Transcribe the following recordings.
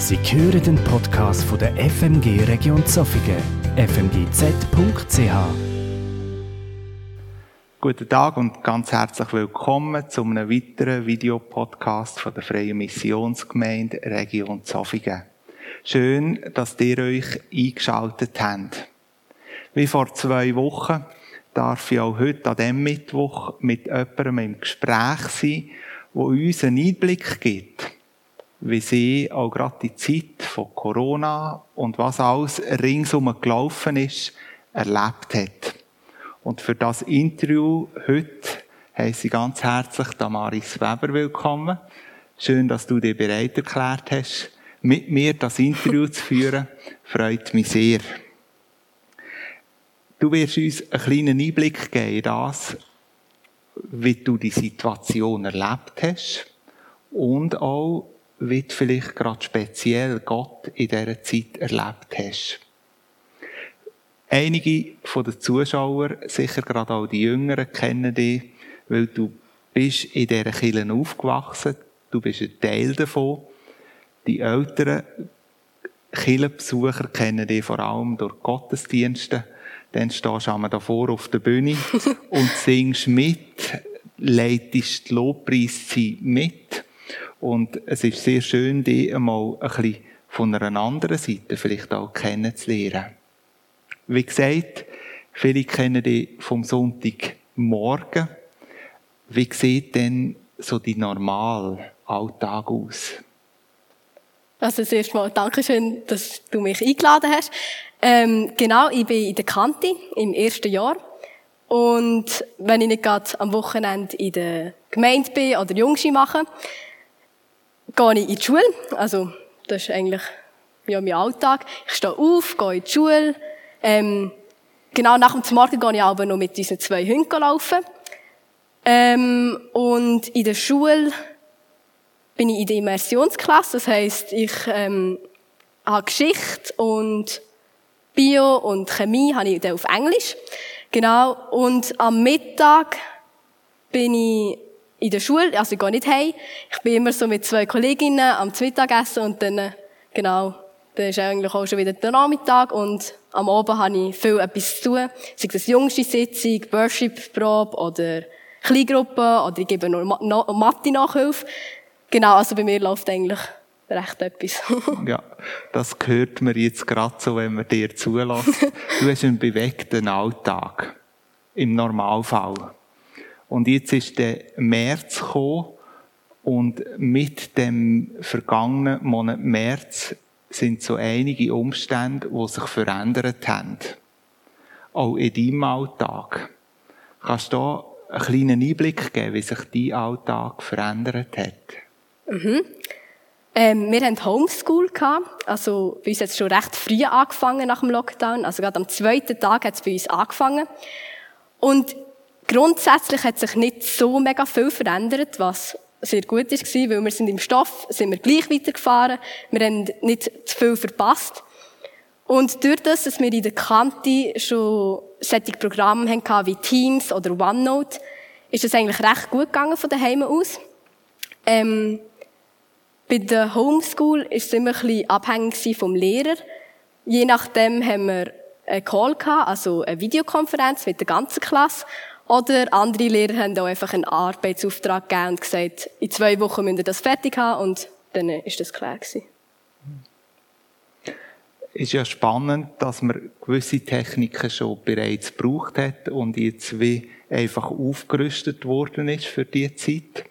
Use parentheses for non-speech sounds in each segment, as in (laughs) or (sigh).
Sie hören den Podcast von der FMG Region Zofingen, fmgz.ch. Guten Tag und ganz herzlich willkommen zu einem weiteren Videopodcast von der Freien Missionsgemeinde Region Zofingen. Schön, dass ihr euch eingeschaltet habt. Wie vor zwei Wochen darf ich auch heute an diesem Mittwoch mit jemandem im Gespräch sein, wo uns einen Einblick gibt, wie sie auch gerade die Zeit von Corona und was alles ringsum gelaufen ist, erlebt hat. Und für das Interview heute heiße ich ganz herzlich Damaris Weber willkommen. Schön, dass du dich bereit erklärt hast, mit mir das Interview zu führen. (laughs) Freut mich sehr. Du wirst uns einen kleinen Einblick geben in das, wie du die Situation erlebt hast und auch, wie du vielleicht gerade speziell Gott in dieser Zeit erlebt hast. Einige von den Zuschauern, sicher gerade auch die Jüngeren, kennen dich, weil du bist in dieser Kirche aufgewachsen. Du bist ein Teil davon. Die älteren Kirchenbesucher kennen dich vor allem durch Gottesdienste. Dann stehst du einmal davor auf der Bühne (laughs) und singst mit, leitest die Lobpreiszeit mit. Und es ist sehr schön, dich einmal ein bisschen von einer anderen Seite vielleicht auch kennenzulernen. Wie gesagt, viele kennen dich vom Sonntagmorgen. Wie sieht denn so die normale Alltag aus? Also zuerst mal Dankeschön, dass du mich eingeladen hast. Ähm, genau, ich bin in der Kante im ersten Jahr. Und wenn ich nicht gerade am Wochenende in der Gemeinde bin oder Jungschi mache, gehe ich in die Schule. Also, das ist eigentlich ja, mein Alltag. Ich stehe auf, gehe in die Schule, ähm, genau nach dem Morgen gehe ich aber noch mit diesen zwei Hunden laufen. Ähm, und in der Schule bin ich in der Immersionsklasse. Das heisst, ich ähm, habe Geschichte und Bio und Chemie habe ich dann auf Englisch. Genau. Und am Mittag bin ich in der Schule, also ich gehe nicht heim. Ich bin immer so mit zwei Kolleginnen am Mittagessen und dann, genau, dann ist eigentlich auch schon wieder der Nachmittag und am Abend habe ich viel etwas zu tun. Sei das jüngste Sitzung, Worship-Probe oder Kleingruppe oder ich gebe noch Mathe-Nachhilfe. Genau, also bei mir läuft eigentlich recht etwas. (laughs) ja, das hört man jetzt gerade so, wenn man dir zulässt. Du hast einen bewegten Alltag. Im Normalfall. Und jetzt ist der März gekommen und mit dem vergangenen Monat März sind so einige Umstände, die sich verändert haben. Auch in deinem Alltag. Kannst du da einen kleinen Einblick geben, wie sich dein Alltag verändert hat? Mhm. Ähm, wir hatten Homeschool gehabt. Also, bei uns hat es schon recht früh angefangen nach dem Lockdown. Also, gerade am zweiten Tag hat es bei uns angefangen. Und grundsätzlich hat sich nicht so mega viel verändert, was sehr gut war, weil wir sind im Stoff, sind wir gleich weitergefahren. Wir haben nicht zu viel verpasst. Und durch das, dass wir in der Kante schon solche Programme hatten, wie Teams oder OneNote, ist es eigentlich recht gut gegangen von daheim aus. Ähm, bei der Homeschool ist es immer ein bisschen abhängig vom Lehrer. Je nachdem haben wir einen Call gehabt, also eine Videokonferenz mit der ganzen Klasse. Oder andere Lehrer haben auch einfach einen Arbeitsauftrag gegeben und gesagt, in zwei Wochen müsst ihr das fertig haben und dann ist das klar gewesen. Ist ja spannend, dass man gewisse Techniken schon bereits gebraucht hat und jetzt wie einfach aufgerüstet worden ist für diese Zeit.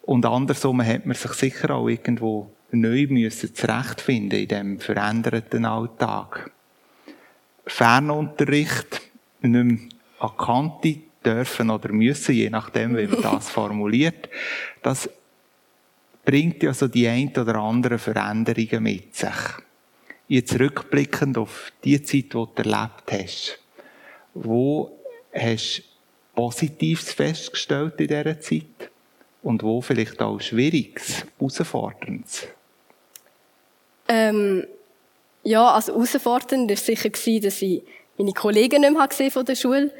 Und andersrum hat man sich sicher auch irgendwo neu müssen zurechtfinden in diesem veränderten Alltag. Fernunterricht, nicht mehr an Kante dürfen oder müssen, je nachdem, wie man das (laughs) formuliert, das bringt ja so die ein oder anderen Veränderungen mit sich. Jetzt rückblickend auf die Zeit, die du erlebt hast, wo hast du Positives festgestellt in dieser Zeit und wo vielleicht auch Schwieriges, Herausforderndes? Ähm, ja, also herausfordernd war sicher, dass ich meine Kollegen nicht mehr gesehen von der Schule.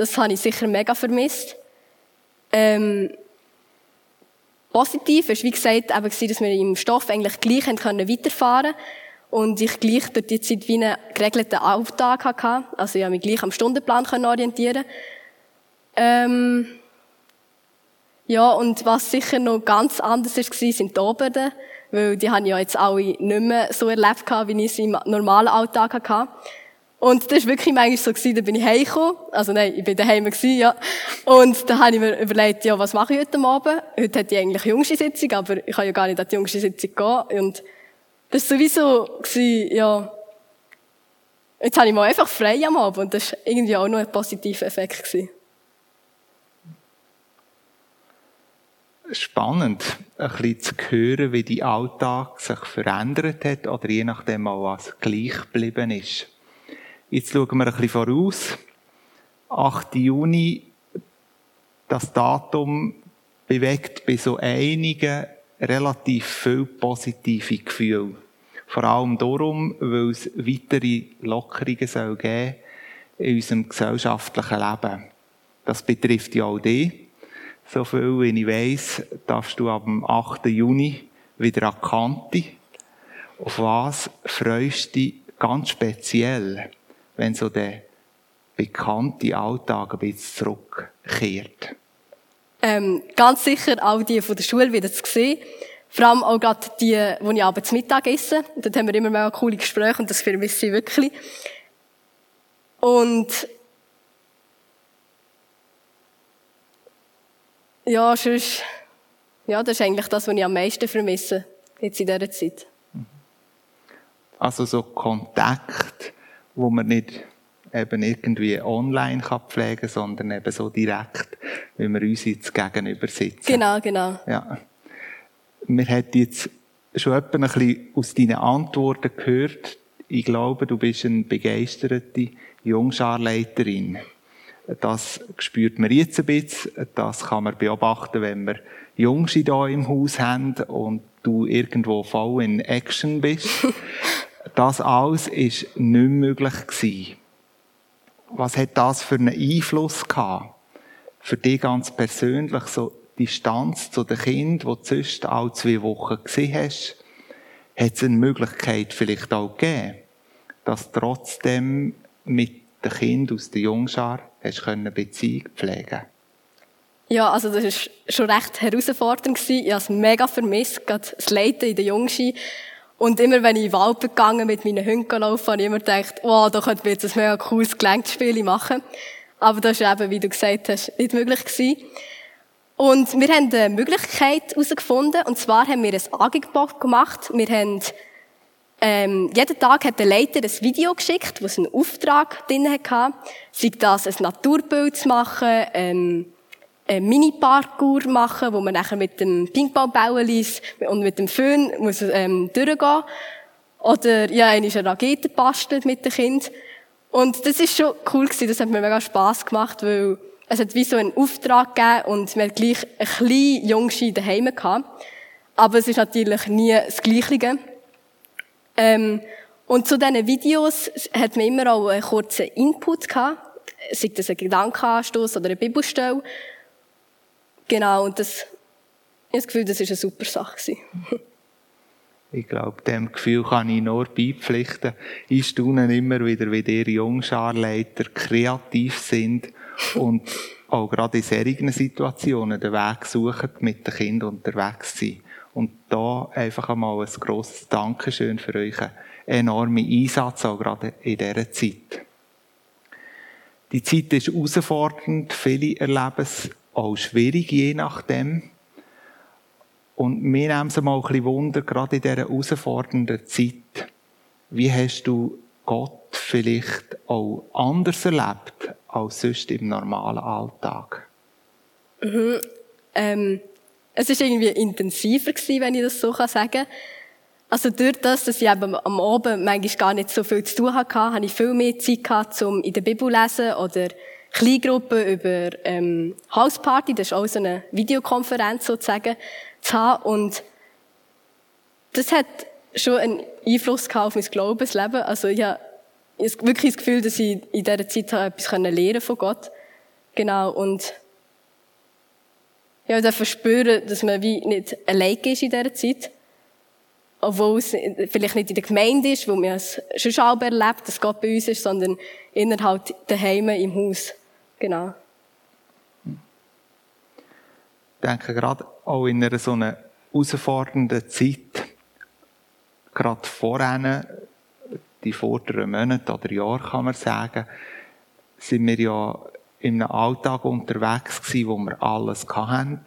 Das habe ich sicher mega vermisst. Ähm, positiv ist, wie gesagt, eben dass wir im Stoff eigentlich gleich haben können weiterfahren und ich gleich durch die Zeit wie einen geregelten Alltag hatte. Also ich habe mich gleich am Stundenplan können orientieren ähm, ja, und was sicher noch ganz anders war, sind die Oberden, weil die haben ja jetzt alle nicht mehr so erlebt, wie ich sie im normalen Alltag hatte. Und das war wirklich manchmal so, da bin ich heimgekommen. Also nein, ich bin daheim gewesen, ja. Und da habe ich mir überlegt, ja, was mache ich heute Abend? Heute hätte ich eigentlich jüngste Sitzung, aber ich kann ja gar nicht an die jüngste Sitzung gehen. Und das war sowieso, gewesen, ja, jetzt habe ich mal einfach frei am Abend. Und das war irgendwie auch noch ein positiver Effekt. Gewesen. Spannend, ein bisschen zu hören, wie dein Alltag sich verändert hat oder je nachdem was gleich geblieben ist. Jetzt schauen wir ein bisschen voraus. 8. Juni, das Datum bewegt bei so einigen relativ viel positive Gefühle. Vor allem darum, weil es weitere Lockerungen soll geben in unserem gesellschaftlichen Leben. Das betrifft ja auch dich. So viel, wie ich weiss, darfst du dem 8. Juni wieder an Kante. Auf was freust du dich ganz speziell? Wenn so der bekannte Alltag ein bisschen zurückkehrt? Ähm, ganz sicher auch die von der Schule wieder zu sehen. Vor allem auch gerade die, die ich abends Mittag esse. Dort haben wir immer mehr coole Gespräche und das vermisse ich wirklich. Und ja, sonst, ja, das ist eigentlich das, was ich am meisten vermisse, jetzt in dieser Zeit. Also so Kontakt wo man nicht eben irgendwie online kann pflegen kann, sondern eben so direkt, wie wir uns jetzt gegenüber sitzen. Genau, genau. Ja. Wir haben jetzt schon etwa ein bisschen aus deinen Antworten gehört. Ich glaube, du bist eine begeisterte Jungscharleiterin. Das spürt man jetzt ein bisschen. Das kann man beobachten, wenn wir Jungs hier im Haus haben und du irgendwo voll in Action bist. (laughs) Das alles ist nicht möglich. Was hat das für einen Einfluss gehabt? Für dich ganz persönlich, so Distanz zu den Kindern, die du sonst alle zwei Wochen gesehen hast, hat es eine Möglichkeit vielleicht auch gegeben, dass trotzdem mit den Kindern aus der Jungschar hast eine Beziehung pflegen ja, also das war schon recht herausfordernd. Ich habe es mega vermisst, gerade das Leiten in der Jungski. Und immer wenn ich in den Wald gegangen mit meinen Hunden laufen, habe ich immer gedacht, oh, da könnte wir jetzt ein mega cooles Gelenkspiel machen. Aber das war eben, wie du gesagt hast, nicht möglich gewesen. Und wir haben eine Möglichkeit herausgefunden, und zwar haben wir ein Angebot gemacht. Wir haben, ähm, jeden Tag hat der Leiter ein Video geschickt, wo es einen Auftrag drin hatte. Sei das, ein Naturbild zu machen, ähm, einen Mini-Parkour machen, wo man nachher mit dem Ping-Pong-Bällen und mit dem Föhn muss, ähm, durchgehen. Oder, ja, eine Rakete bastelt mit dem Kind. Und das ist schon cool gewesen, das hat mir mega Spass gemacht, weil es hat wie so einen Auftrag gegeben und man hat gleich ein kleines Jungschi daheim gehabt. Aber es ist natürlich nie das Gleiche. Ähm, und zu diesen Videos hat man immer auch einen kurzen Input gehabt. Sei das ein Gedankenanstoß oder eine Bibelstelle. Genau, und das, ich habe das Gefühl, das war eine super Sache. Ich glaube, dem Gefühl kann ich nur beipflichten. Ich staune immer wieder, wie die Jungscharleiter kreativ sind und auch gerade in solchen Situationen den Weg suchen, mit den Kindern unterwegs zu sein. Und da einfach einmal ein grosses Dankeschön für euren enormen Einsatz, auch gerade in dieser Zeit. Die Zeit ist herausfordernd, viele erleben es auch schwierig, je nachdem. Und mir nehmen es mal ein bisschen Wunder, gerade in dieser herausfordernden Zeit. Wie hast du Gott vielleicht auch anders erlebt als sonst im normalen Alltag? Mhm. Ähm, es war irgendwie intensiver gewesen, wenn ich das so sagen kann. Also durch das, dass ich eben am Abend manchmal gar nicht so viel zu tun hatte, hatte ich viel mehr Zeit um in der Bibel zu lesen oder Kleingruppe über ähm, Hausparty, das ist auch so eine Videokonferenz sozusagen, zu haben. Und das hat schon einen Einfluss gehabt auf mein Glaubensleben. Also ich habe wirklich das Gefühl, dass ich in dieser Zeit etwas lernen von Gott. Genau, und ja, dann verspüren, dass man wie nicht allein ist in dieser Zeit. Obwohl es vielleicht nicht in der Gemeinde ist, wo man es schon schon erlebt, dass Gott bei uns ist, sondern innerhalb daheim im Haus. Genau. Ich denke, gerade auch in einer so einer herausfordernden Zeit, gerade vorhin, die vorderen Monate oder Jahre, kann man sagen, sind wir ja in einem Alltag unterwegs gewesen, wo wir alles hatten,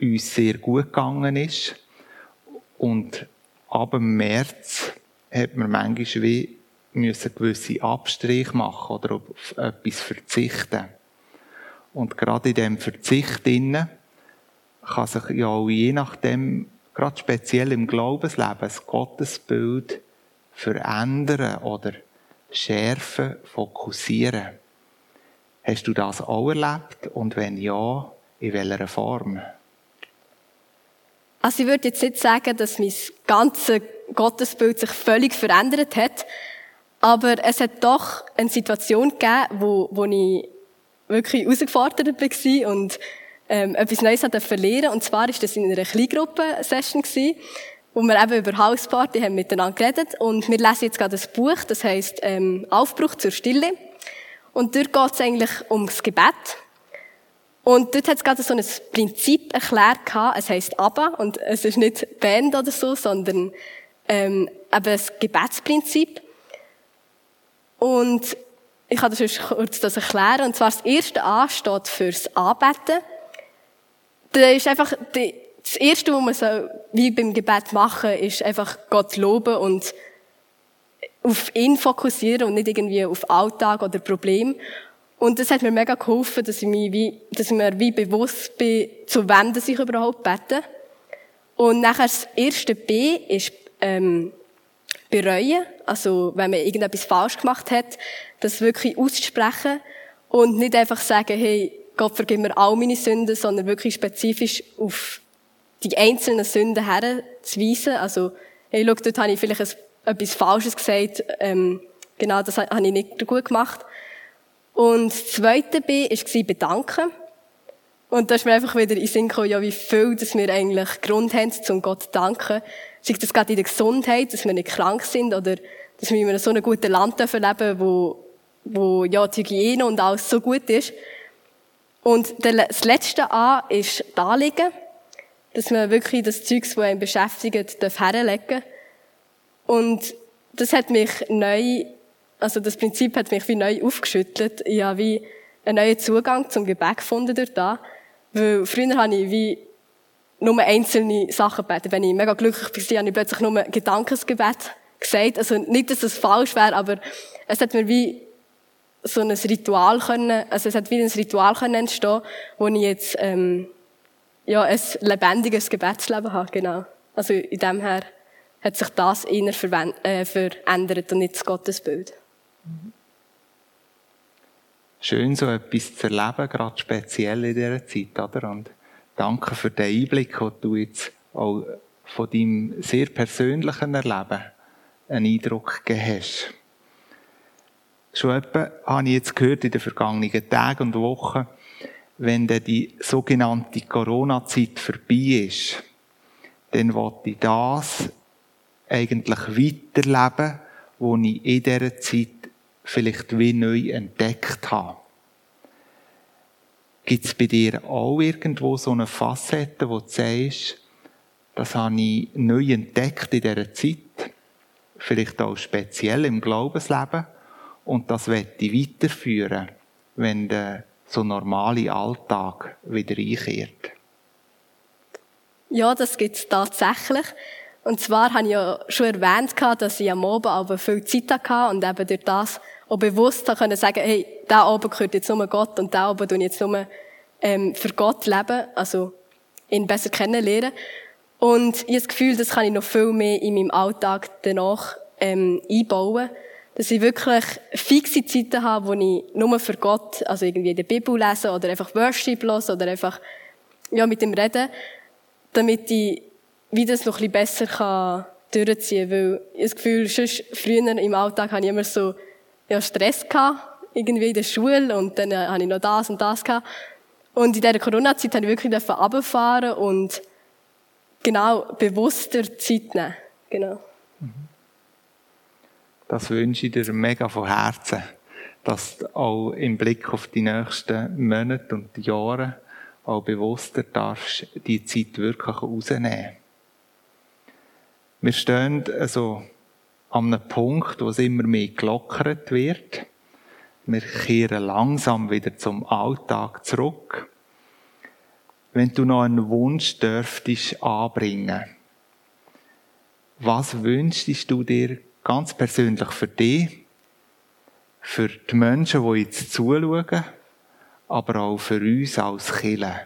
uns sehr gut gegangen ist. Und ab dem März hat man manchmal wie müssen gewisse Abstriche machen oder auf etwas verzichten. Und gerade in dem Verzicht innen kann sich ja auch je nachdem, gerade speziell im Glaubensleben, das Gottesbild verändern oder schärfen, fokussieren. Hast du das auch erlebt? Und wenn ja, in welcher Form? Also ich würde jetzt nicht sagen, dass mein ganzes Gottesbild sich völlig verändert hat, aber es hat doch eine Situation gegeben, wo, wo ich wirklich herausgefordert war und ähm, etwas Neues hat verlieren. Und zwar ist das in einer Kleingruppe-Session gewesen, wo wir eben über Hausparty haben miteinander geredet. Und wir lesen jetzt gerade ein Buch, das heißt ähm, Aufbruch zur Stille. Und dort geht es eigentlich ums Gebet. Und dort hat es gerade so ein Prinzip erklärt gehabt. Es heisst aber und es ist nicht Band oder so, sondern ähm, eben das Gebetsprinzip. Und ich kann das schon kurz das erklären. Und zwar das erste A steht fürs Anbeten. Da ist einfach die, das erste, was man so wie beim Gebet machen, ist einfach Gott loben und auf ihn fokussieren und nicht irgendwie auf Alltag oder Problem. Und das hat mir mega geholfen, dass ich, mich wie, dass ich mir wie bewusst bin, zu wem ich überhaupt bete. Und nachher das erste B ist ähm, bereuen. Also wenn man irgendetwas falsch gemacht hat, das wirklich auszusprechen und nicht einfach sagen, hey, Gott vergib mir all meine Sünden, sondern wirklich spezifisch auf die einzelnen Sünden herzuweisen. Also, hey, schau, dort habe ich vielleicht etwas Falsches gesagt, ähm, genau, das habe ich nicht gut gemacht. Und das zweite B war bedanken. Und da ist mir einfach wieder in Sinn gekommen, ja, wie viel, dass wir eigentlich Grund haben, zum Gott zu danken. Sei das gerade in der Gesundheit, dass wir nicht krank sind, oder dass wir in so einem guten Land leben dürfen, wo, wo, ja, die Hygiene und alles so gut ist. Und das letzte A ist das Anliegen, dass man wirklich das Zeugs, das einen beschäftigt, herlegen darf. Und das hat mich neu, also das Prinzip hat mich wie neu aufgeschüttelt. Ich habe wie einen neuen Zugang zum Gebet gefunden durch da. Weil früher habe ich wie nur einzelne Sachen gebeten. Wenn ich mega glücklich war, habe ich plötzlich nur Gedankensgebet gesagt. Also nicht, dass es falsch wäre, aber es hat mir wie so ein Ritual können, also es hat wie ein Ritual können entstehen, wo ich jetzt, ähm, ja, ein lebendiges Gebetsleben habe, genau. Also in dem her hat sich das eher äh, verändert und nicht das Gottesbild. Schön, so etwas zu erleben, gerade speziell in dieser Zeit, oder? Und danke für den Einblick, den du jetzt auch von deinem sehr persönlichen Erleben einen Eindruck gegeben hast. Schon etwa habe ich jetzt gehört in den vergangenen Tagen und Wochen, wenn dann die sogenannte Corona-Zeit vorbei ist, dann wollte ich das eigentlich weiterleben, was ich in dieser Zeit vielleicht wie neu entdeckt habe. Gibt es bei dir auch irgendwo so eine Facette, wo du sagst, das habe ich neu entdeckt in dieser Zeit, vielleicht auch speziell im Glaubensleben, und das werde ich weiterführen, wenn der so normale Alltag wieder einkehrt. Ja, das gibt es tatsächlich. Und zwar habe ich ja schon erwähnt, dass ich am Abend aber viel Zeit hatte und eben durch das auch bewusst können sagen, hey, da Abend gehört jetzt nur Gott und da Abend ich jetzt nur ähm, für Gott leben, also ihn besser kennenlernen. Und ich habe das Gefühl, das kann ich noch viel mehr in meinem Alltag danach ähm, einbauen dass ich wirklich fixe Zeiten habe, wo ich nur für Gott, also irgendwie die Bibel lese oder einfach Worship los oder einfach, ja, mit ihm reden, damit ich wie das noch ein bisschen besser kann durchziehen, weil ich das Gefühl, sonst früher im Alltag habe ich immer so, ja, Stress gehabt, irgendwie in der Schule und dann äh, habe ich noch das und das gehabt. Und in dieser Corona-Zeit habe ich wirklich runterfahren und genau bewusster Zeit nehmen. Genau. Das wünsche ich dir mega von Herzen, dass du auch im Blick auf die nächsten Monate und Jahre auch bewusster darfst, die Zeit wirklich rausnehmen. Wir stehen also an einem Punkt, wo es immer mehr gelockert wird. Wir kehren langsam wieder zum Alltag zurück. Wenn du noch einen Wunsch dürftest anbringen, was wünschst du dir ganz persönlich für dich, für die Menschen, die jetzt zuschauen, aber auch für uns als Killer?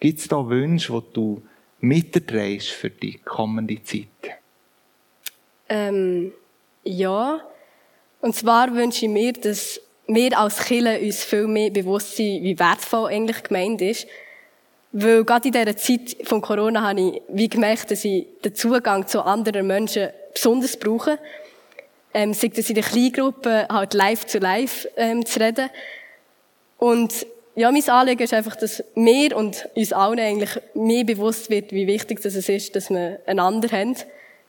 Gibt es da Wünsche, die du mitdrehst für die kommende Zeit? Ähm, ja. Und zwar wünsche ich mir, dass wir als Killer uns viel mehr bewusst sind, wie wertvoll eigentlich gemeint ist. Weil gerade in dieser Zeit von Corona habe ich wie gemerkt, dass ich den Zugang zu anderen Menschen besonders brauche. Ähm, sei das in der Kleingruppe halt live zu live ähm, zu reden. Und ja, mein Anliegen ist einfach, dass mir und uns allen eigentlich mehr bewusst wird, wie wichtig das ist, dass wir einander haben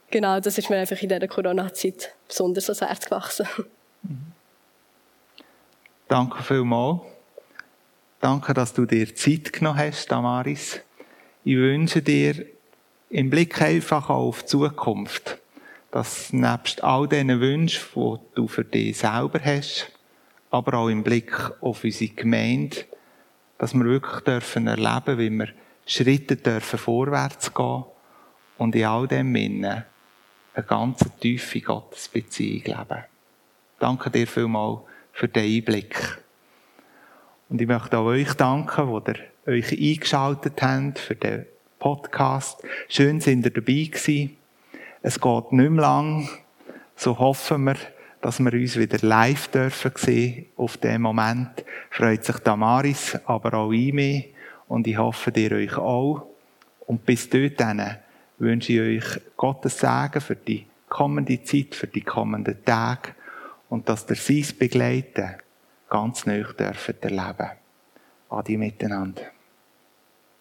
genau, das ist mir einfach in dieser Corona-Zeit besonders ans Herz gewachsen. Danke vielmals. Danke, dass du dir Zeit genommen hast, Damaris. Ich wünsche dir im Blick einfach auf die Zukunft, dass nebst all diesen Wünschen, die du für dich selber hast, aber auch im Blick auf unsere Gemeinde, dass wir wirklich dürfen erleben, wie wir Schritte dürfen vorwärts gehen und in all dem Innen eine ganz tiefe Gottesbeziehung leben. Danke dir vielmals für den Einblick. Und ich möchte auch euch danken, wo ihr euch eingeschaltet habt für den Podcast. Schön sind ihr dabei gewesen. Es geht nicht mehr lang. So hoffen wir, dass wir uns wieder live dürfen sehen. Auf dem Moment freut sich Damaris, aber auch ich mehr. Und ich hoffe, ihr euch auch. Und bis dorthin wünsche ich euch Gottes Segen für die kommende Zeit, für die kommenden Tage und dass der sein Begleiten ganz neu erleben. Adi miteinander.